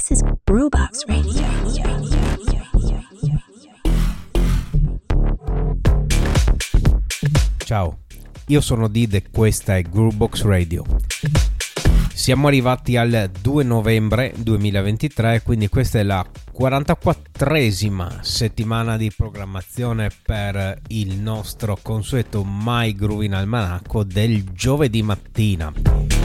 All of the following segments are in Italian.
This is Brewbox Radio. Ciao, io sono Did e questa è Groovebox Radio. Siamo arrivati al 2 novembre 2023, quindi questa è la 44esima settimana di programmazione per il nostro consueto My Groovin Almanacco del giovedì mattina.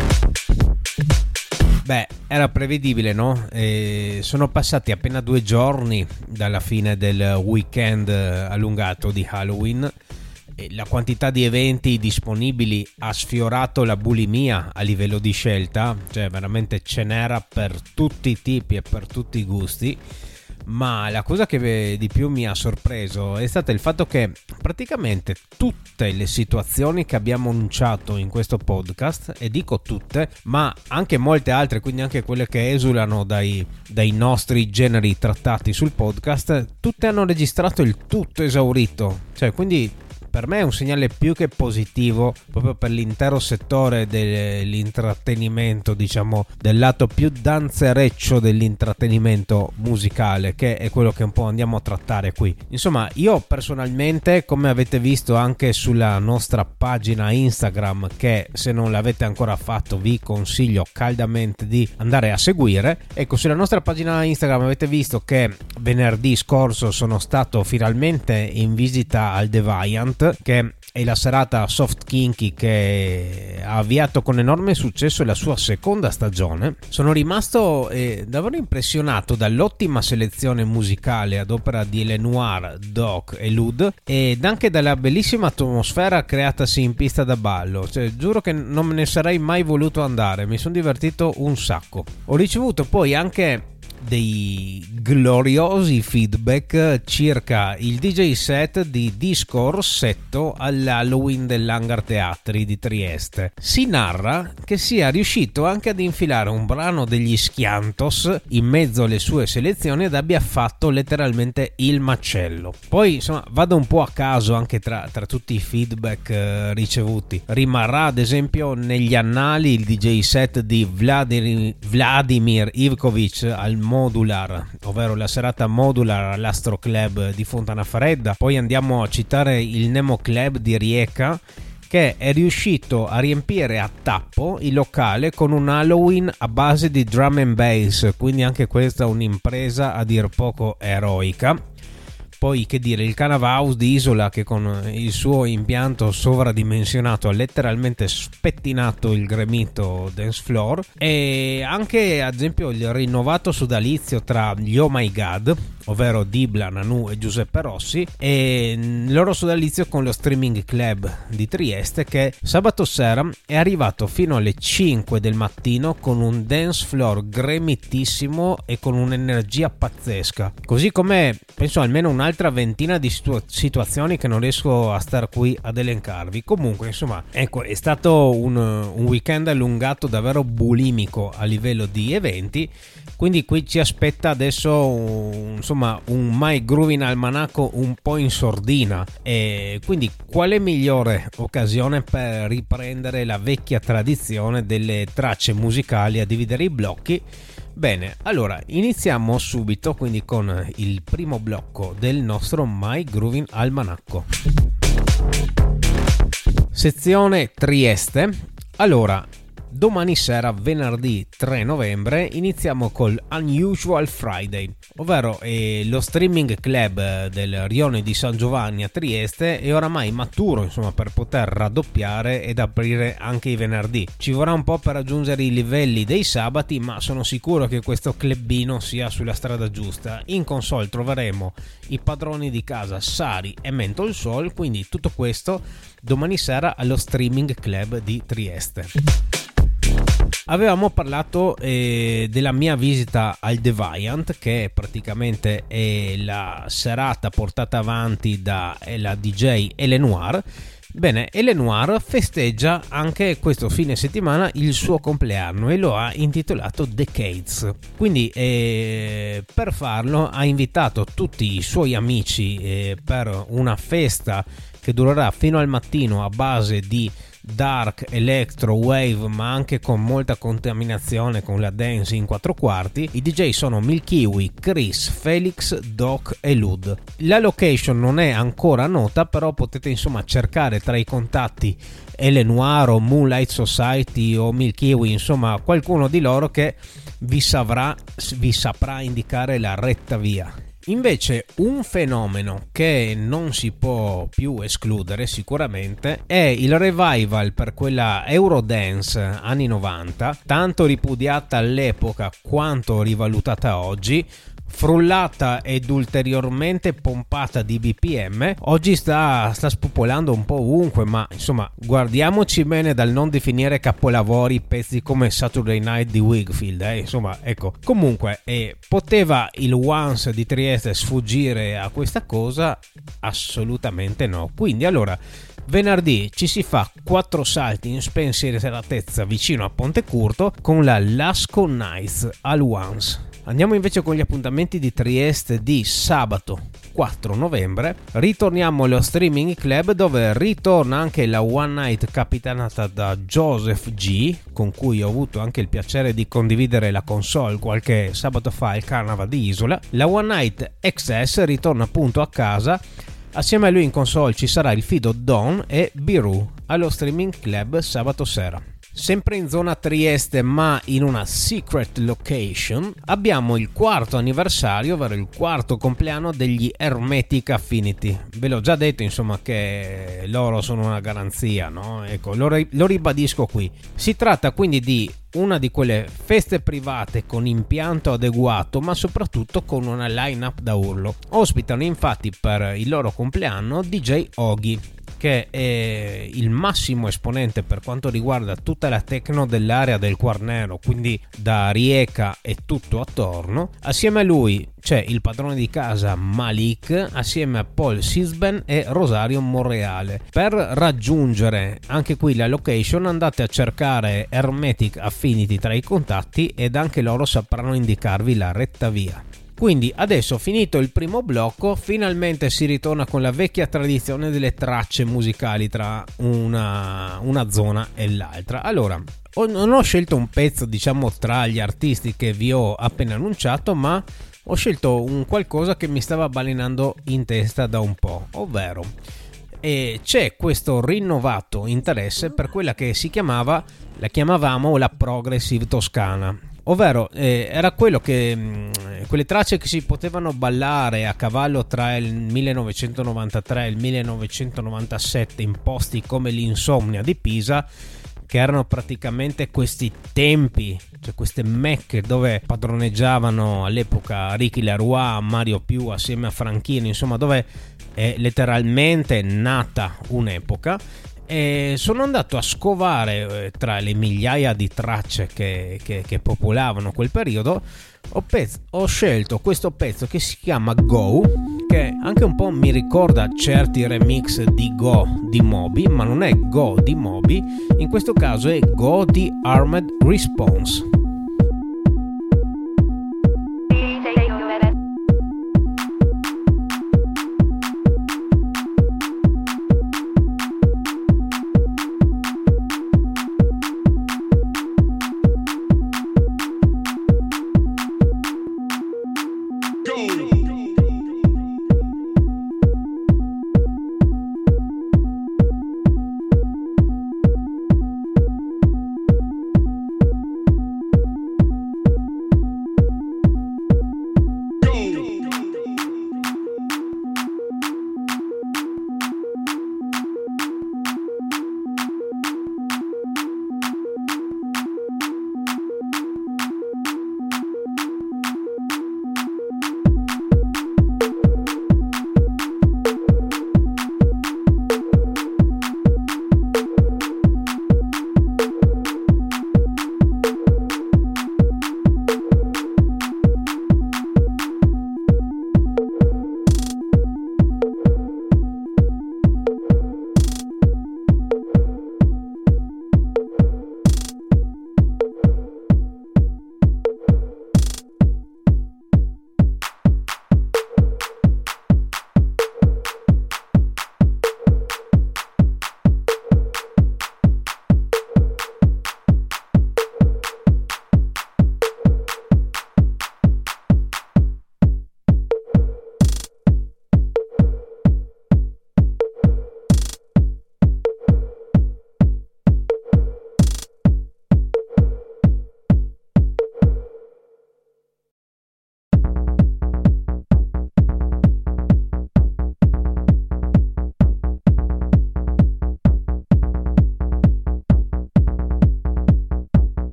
Beh, era prevedibile, no? E sono passati appena due giorni dalla fine del weekend allungato di Halloween la quantità di eventi disponibili ha sfiorato la bulimia a livello di scelta, cioè veramente ce n'era per tutti i tipi e per tutti i gusti. Ma la cosa che di più mi ha sorpreso è stato il fatto che praticamente tutte le situazioni che abbiamo annunciato in questo podcast, e dico tutte, ma anche molte altre, quindi anche quelle che esulano dai, dai nostri generi trattati sul podcast, tutte hanno registrato il tutto esaurito. Cioè, quindi per me è un segnale più che positivo proprio per l'intero settore dell'intrattenimento, diciamo del lato più danzereccio dell'intrattenimento musicale, che è quello che un po' andiamo a trattare qui. Insomma, io personalmente, come avete visto anche sulla nostra pagina Instagram, che se non l'avete ancora fatto vi consiglio caldamente di andare a seguire, ecco, sulla nostra pagina Instagram avete visto che venerdì scorso sono stato finalmente in visita al Deviant che è la serata soft kinky che ha avviato con enorme successo la sua seconda stagione. Sono rimasto eh, davvero impressionato dall'ottima selezione musicale ad opera di Lenoir, Doc e Lud ed anche dalla bellissima atmosfera creatasi in pista da ballo. Cioè, giuro che non me ne sarei mai voluto andare, mi sono divertito un sacco. Ho ricevuto poi anche dei gloriosi feedback circa il DJ set di Disco Rossetto all'Halloween dell'Hangar Teatri di Trieste. Si narra che sia riuscito anche ad infilare un brano degli Schiantos in mezzo alle sue selezioni ed abbia fatto letteralmente il macello. Poi insomma vado un po' a caso anche tra, tra tutti i feedback eh, ricevuti. Rimarrà ad esempio negli annali il DJ set di Vladimir, Vladimir Ivkovic al Modular, ovvero la serata Modular all'Astro Club di Fontana Fredda. Poi andiamo a citare il Nemo Club di Rieca che è riuscito a riempire a tappo il locale con un Halloween a base di drum and bass, quindi anche questa un'impresa a dir poco eroica. Poi che dire, il Canavaus di Isola che con il suo impianto sovradimensionato ha letteralmente spettinato il gremito dance floor e anche ad esempio il rinnovato sodalizio tra gli Oh My God ovvero Dibla, Nanu e Giuseppe Rossi e il loro sodalizio con lo streaming club di Trieste che sabato sera è arrivato fino alle 5 del mattino con un dance floor gremitissimo e con un'energia pazzesca. Così come penso almeno un'altra ventina di situ- situazioni che non riesco a star qui ad elencarvi. Comunque insomma ecco è stato un, un weekend allungato davvero bulimico a livello di eventi. Quindi qui ci aspetta adesso un, insomma un My Groovin Almanacco un po' in sordina. E quindi quale migliore occasione per riprendere la vecchia tradizione delle tracce musicali a dividere i blocchi Bene, allora iniziamo subito quindi con il primo blocco del nostro My Groovin Almanacco. Sezione Trieste. Allora, domani sera, venerdì 3 novembre, iniziamo col Unusual Friday, ovvero eh, lo streaming club del Rione di San Giovanni a Trieste è oramai maturo insomma, per poter raddoppiare ed aprire anche i venerdì. Ci vorrà un po' per raggiungere i livelli dei sabati, ma sono sicuro che questo clubino sia sulla strada giusta. In console troveremo i padroni di casa Sari e Mental Soul, quindi tutto questo domani sera allo streaming club di Trieste. Avevamo parlato eh, della mia visita al Deviant, che praticamente è la serata portata avanti da la DJ Elenoir. Bene, Elenoir festeggia anche questo fine settimana il suo compleanno e lo ha intitolato Decades. Quindi eh, per farlo ha invitato tutti i suoi amici eh, per una festa che durerà fino al mattino a base di dark, electro, wave, ma anche con molta contaminazione con la dance in quattro quarti, i DJ sono Milkiwi, Chris, Felix, Doc e Lud. La location non è ancora nota, però potete insomma cercare tra i contatti Ele Noir o Moonlight Society o Milkiwi, insomma qualcuno di loro che vi, saprà, vi saprà indicare la retta via. Invece un fenomeno che non si può più escludere sicuramente è il revival per quella Eurodance anni 90, tanto ripudiata all'epoca quanto rivalutata oggi, frullata ed ulteriormente pompata di BPM, oggi sta, sta, spopolando un po' ovunque, ma insomma guardiamoci bene dal non definire capolavori pezzi come Saturday Night di Wigfield, eh? insomma ecco, comunque eh, poteva il Once di Trieste sfuggire a questa cosa? Assolutamente no, quindi allora... Venerdì ci si fa quattro salti in spensieratezza vicino a Ponte Curto con la Lasco Nights al Once. Andiamo invece con gli appuntamenti di Trieste di sabato 4 novembre. Ritorniamo allo streaming club dove ritorna anche la One Night capitanata da Joseph G, con cui ho avuto anche il piacere di condividere la console qualche sabato fa al Carnaval di Isola. La One Night XS ritorna appunto a casa. Assieme a lui in console ci sarà il fido Don e Biru allo streaming club sabato sera. Sempre in zona Trieste, ma in una secret location, abbiamo il quarto anniversario, ovvero il quarto compleanno degli Hermetic Affinity. Ve l'ho già detto, insomma, che loro sono una garanzia, no? Ecco, lo, lo ribadisco qui. Si tratta quindi di una di quelle feste private con impianto adeguato, ma soprattutto con una line-up da urlo. Ospitano infatti per il loro compleanno DJ Ogi, che è il massimo esponente per quanto riguarda tutta la tecno dell'area del Quarnero, quindi da Rieca e tutto attorno. Assieme a lui c'è il padrone di casa Malik assieme a Paul Sisben e Rosario Monreale. Per raggiungere anche qui la location andate a cercare Hermetic Affinity tra i contatti ed anche loro sapranno indicarvi la retta via. Quindi adesso finito il primo blocco, finalmente si ritorna con la vecchia tradizione delle tracce musicali tra una, una zona e l'altra. Allora, non ho scelto un pezzo, diciamo, tra gli artisti che vi ho appena annunciato, ma ho scelto un qualcosa che mi stava balenando in testa da un po', ovvero e c'è questo rinnovato interesse per quella che si chiamava, la chiamavamo la progressive toscana, ovvero eh, era quello che mm, quelle tracce che si potevano ballare a cavallo tra il 1993 e il 1997 in posti come l'Insomnia di Pisa che erano praticamente questi tempi, cioè queste mecche dove padroneggiavano all'epoca Ricky Leroy, Mario Più assieme a Franchino, insomma dove è letteralmente nata un'epoca e sono andato a scovare eh, tra le migliaia di tracce che, che, che popolavano quel periodo. Ho, pezzo, ho, scelto questo pezzo che si chiama Go, che anche un po' mi ricorda certi remix di Go di Moby, ma non è Go di Moby, in questo caso è Go di Armed Response.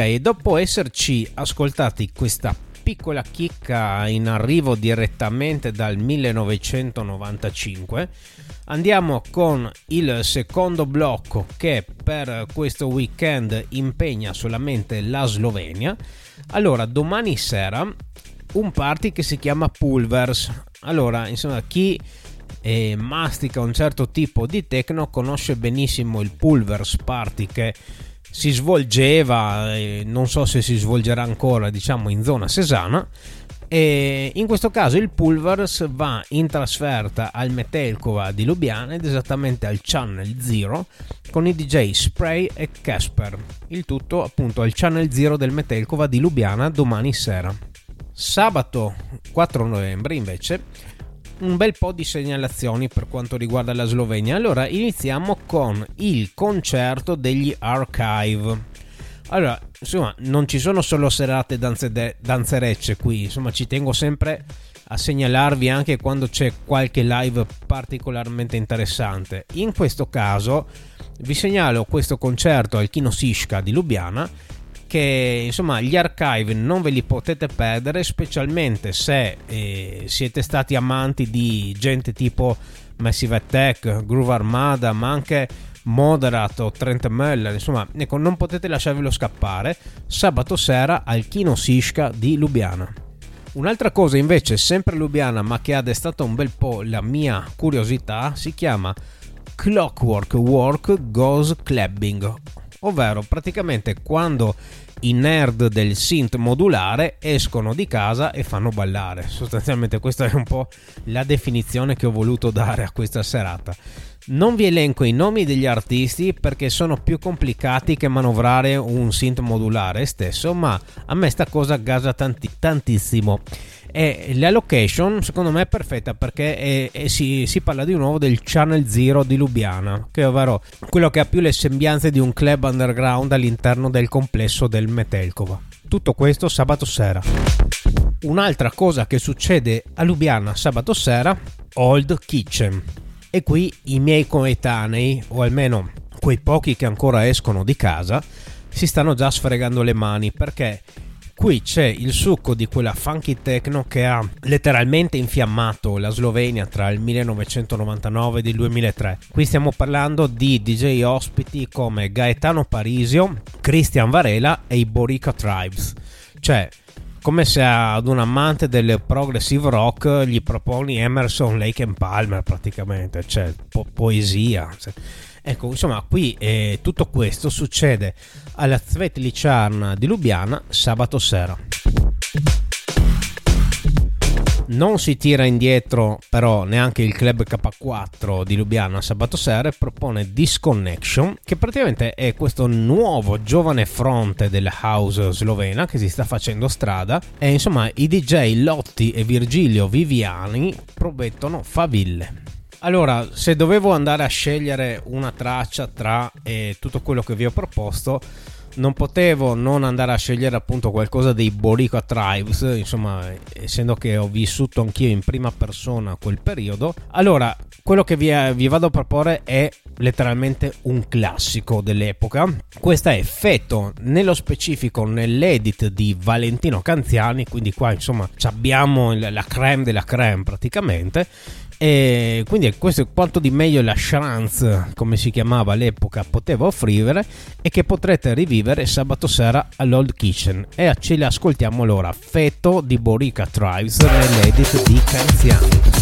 Dopo esserci ascoltati questa piccola chicca in arrivo direttamente dal 1995, andiamo con il secondo blocco che per questo weekend impegna solamente la Slovenia. Allora, domani sera un party che si chiama Pulvers. Allora, insomma, chi eh, mastica un certo tipo di techno conosce benissimo il Pulvers Party che si svolgeva, eh, non so se si svolgerà ancora, diciamo in zona Sesana. E in questo caso il Pulvers va in trasferta al Metelkova di Lubiana ed esattamente al Channel Zero con i DJ Spray e Casper. Il tutto appunto al Channel Zero del Metelkova di Lubiana domani sera. Sabato 4 novembre invece un bel po' di segnalazioni per quanto riguarda la Slovenia. Allora iniziamo con il concerto degli Archive. Allora, insomma, non ci sono solo serate danze danzerecce qui, insomma, ci tengo sempre a segnalarvi anche quando c'è qualche live particolarmente interessante. In questo caso vi segnalo questo concerto al Kino Sishka di Lubiana che insomma gli archive non ve li potete perdere specialmente se eh, siete stati amanti di gente tipo Massive Attack, Groove Armada ma anche Moderat o Trent Meller insomma ecco non potete lasciarvelo scappare. Sabato sera al Kino Sishka di Lubiana. Un'altra cosa invece sempre Lubiana ma che ha destato un bel po' la mia curiosità si chiama Clockwork Work Goes Clubbing ovvero praticamente quando i nerd del synth modulare escono di casa e fanno ballare. Sostanzialmente questa è un po' la definizione che ho voluto dare a questa serata. Non vi elenco i nomi degli artisti perché sono più complicati che manovrare un synth modulare stesso, ma a me sta cosa gasa tanti, tantissimo. E la location secondo me è perfetta perché è, è, si, si, parla di nuovo del Channel Zero di Lubiana, che è ovvero quello che ha più le sembianze di un club underground all'interno del complesso del Metelkova. Tutto questo sabato sera. Un'altra cosa che succede a Lubiana sabato sera, Old Kitchen. E qui i miei coetanei, o almeno quei pochi che ancora escono di casa, si stanno già sfregando le mani perché qui c'è il succo di quella funky techno che ha letteralmente infiammato la Slovenia tra il 1999 e il 2003. Qui stiamo parlando di DJ ospiti come Gaetano Parisio, Christian Varela e i Borica Tribes. Cioè, come se ad un amante del progressive rock gli proponi Emerson, Lake and Palmer praticamente, cioè po- poesia. Cioè. Ecco, insomma, qui eh, tutto questo succede alla Svetlicharna di Lubiana sabato sera. Non si tira indietro però neanche il club K4 di Lubiana sabato sera e propone Disconnection che praticamente è questo nuovo giovane fronte della house slovena che si sta facendo strada e insomma i DJ Lotti e Virgilio Viviani promettono faville. Allora, se dovevo andare a scegliere una traccia tra eh, tutto quello che vi ho proposto, non potevo non andare a scegliere appunto qualcosa dei Boricua Tribes, insomma, essendo che ho vissuto anch'io in prima persona quel periodo. Allora, quello che vi, vi vado a proporre è letteralmente un classico dell'epoca. Questa è Feto, nello specifico nell'edit di Valentino Canziani, quindi qua insomma abbiamo la creme della creme praticamente. E quindi questo è quanto di meglio la chance, come si chiamava all'epoca, poteva offrire e che potrete rivivere sabato sera all'Old Kitchen. E ce li ascoltiamo allora, Feto di Borica Tribes nell'edit di Canziani.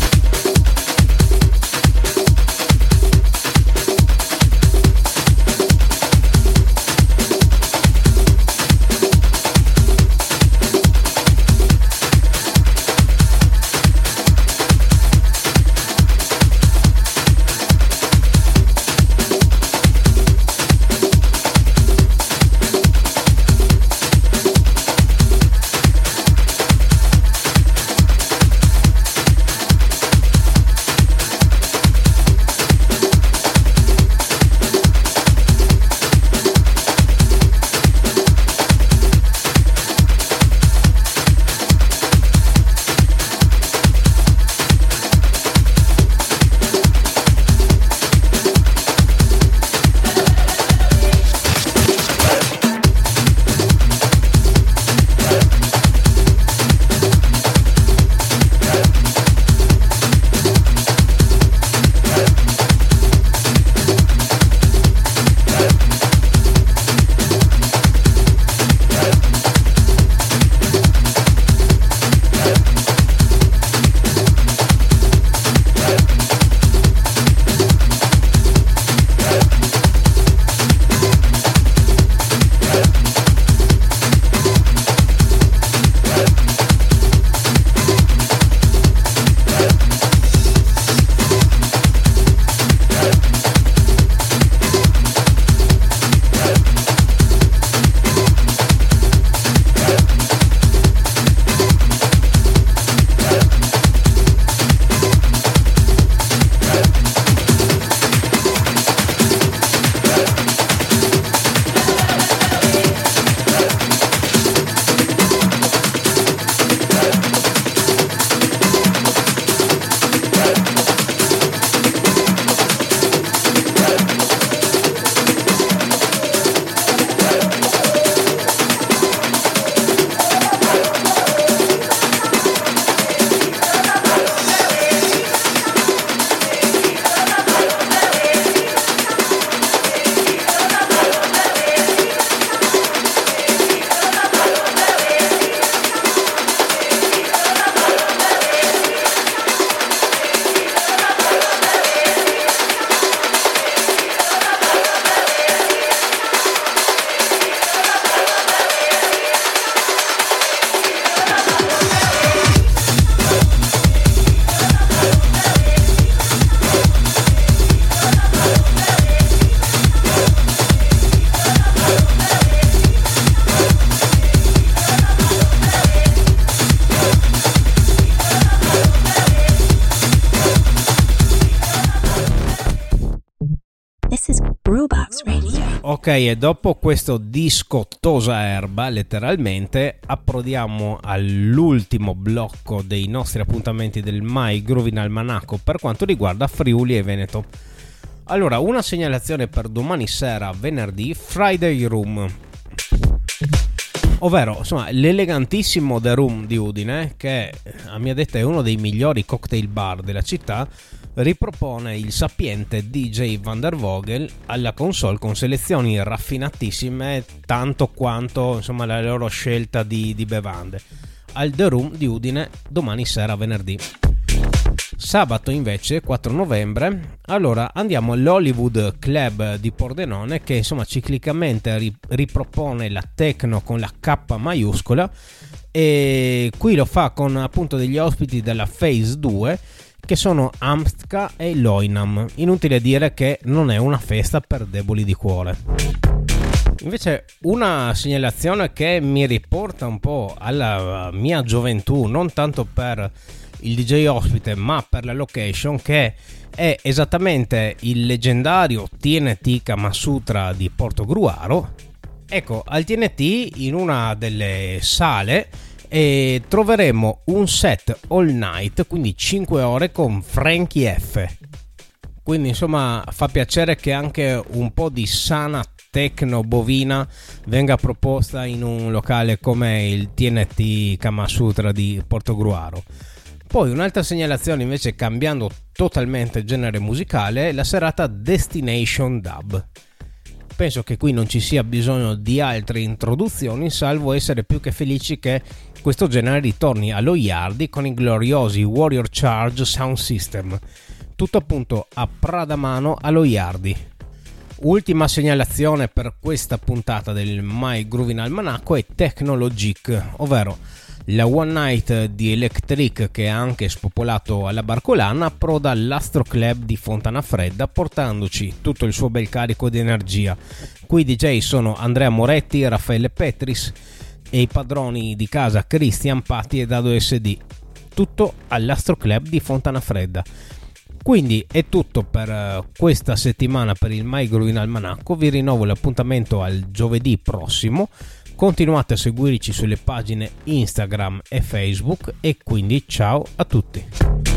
E dopo questo disco tosa erba, letteralmente, approdiamo all'ultimo blocco dei nostri appuntamenti del Mai Groovin Almanacco per quanto riguarda Friuli e Veneto. Allora, una segnalazione per domani sera, venerdì, Friday Room. Ovvero, insomma, l'elegantissimo The Room di Udine, che a mia detta è uno dei migliori cocktail bar della città, ripropone il sapiente DJ Van der Vogel alla console con selezioni raffinatissime tanto quanto insomma, la loro scelta di, di bevande al The Room di Udine domani sera venerdì. Sabato invece, 4 novembre, allora andiamo all'Hollywood Club di Pordenone che insomma ciclicamente ripropone la techno con la K maiuscola e qui lo fa con appunto degli ospiti della Phase 2 che sono Amstka e Loinam. Inutile dire che non è una festa per deboli di cuore. Invece una segnalazione che mi riporta un po' alla mia gioventù, non tanto per il DJ ospite, ma per la location che è esattamente il leggendario TNT Kamasutra di Porto Gruaro. Ecco, al TNT in una delle sale e troveremo un set all night, quindi 5 ore con Frankie F. Quindi insomma fa piacere che anche un po' di sana tecno bovina venga proposta in un locale come il TNT Kamasutra di Portogruaro. Poi un'altra segnalazione invece cambiando totalmente genere musicale, la serata Destination Dub. Penso che qui non ci sia bisogno di altre introduzioni, salvo essere più che felici che questo genere ritorni allo Yardi con i gloriosi Warrior Charge Sound System. Tutto appunto a Pradamano allo Yardi. Ultima segnalazione per questa puntata del My Groovin Almanacco è Technologic, ovvero la One Night di Electric che ha anche spopolato alla Barcolana approda all'Astro Club di Fontana Fredda portandoci tutto il suo bel carico di energia. Qui i DJ sono Andrea Moretti, Raffaele Petris e i padroni di casa Cristian Patti e Dado SD. Tutto all'Astro Club di Fontana Fredda. Quindi è tutto per eh, questa settimana per il Maigro in Almanacco. Vi rinnovo l'appuntamento al giovedì prossimo. Continuate a seguirci sulle pagine Instagram e Facebook e quindi ciao a tutti.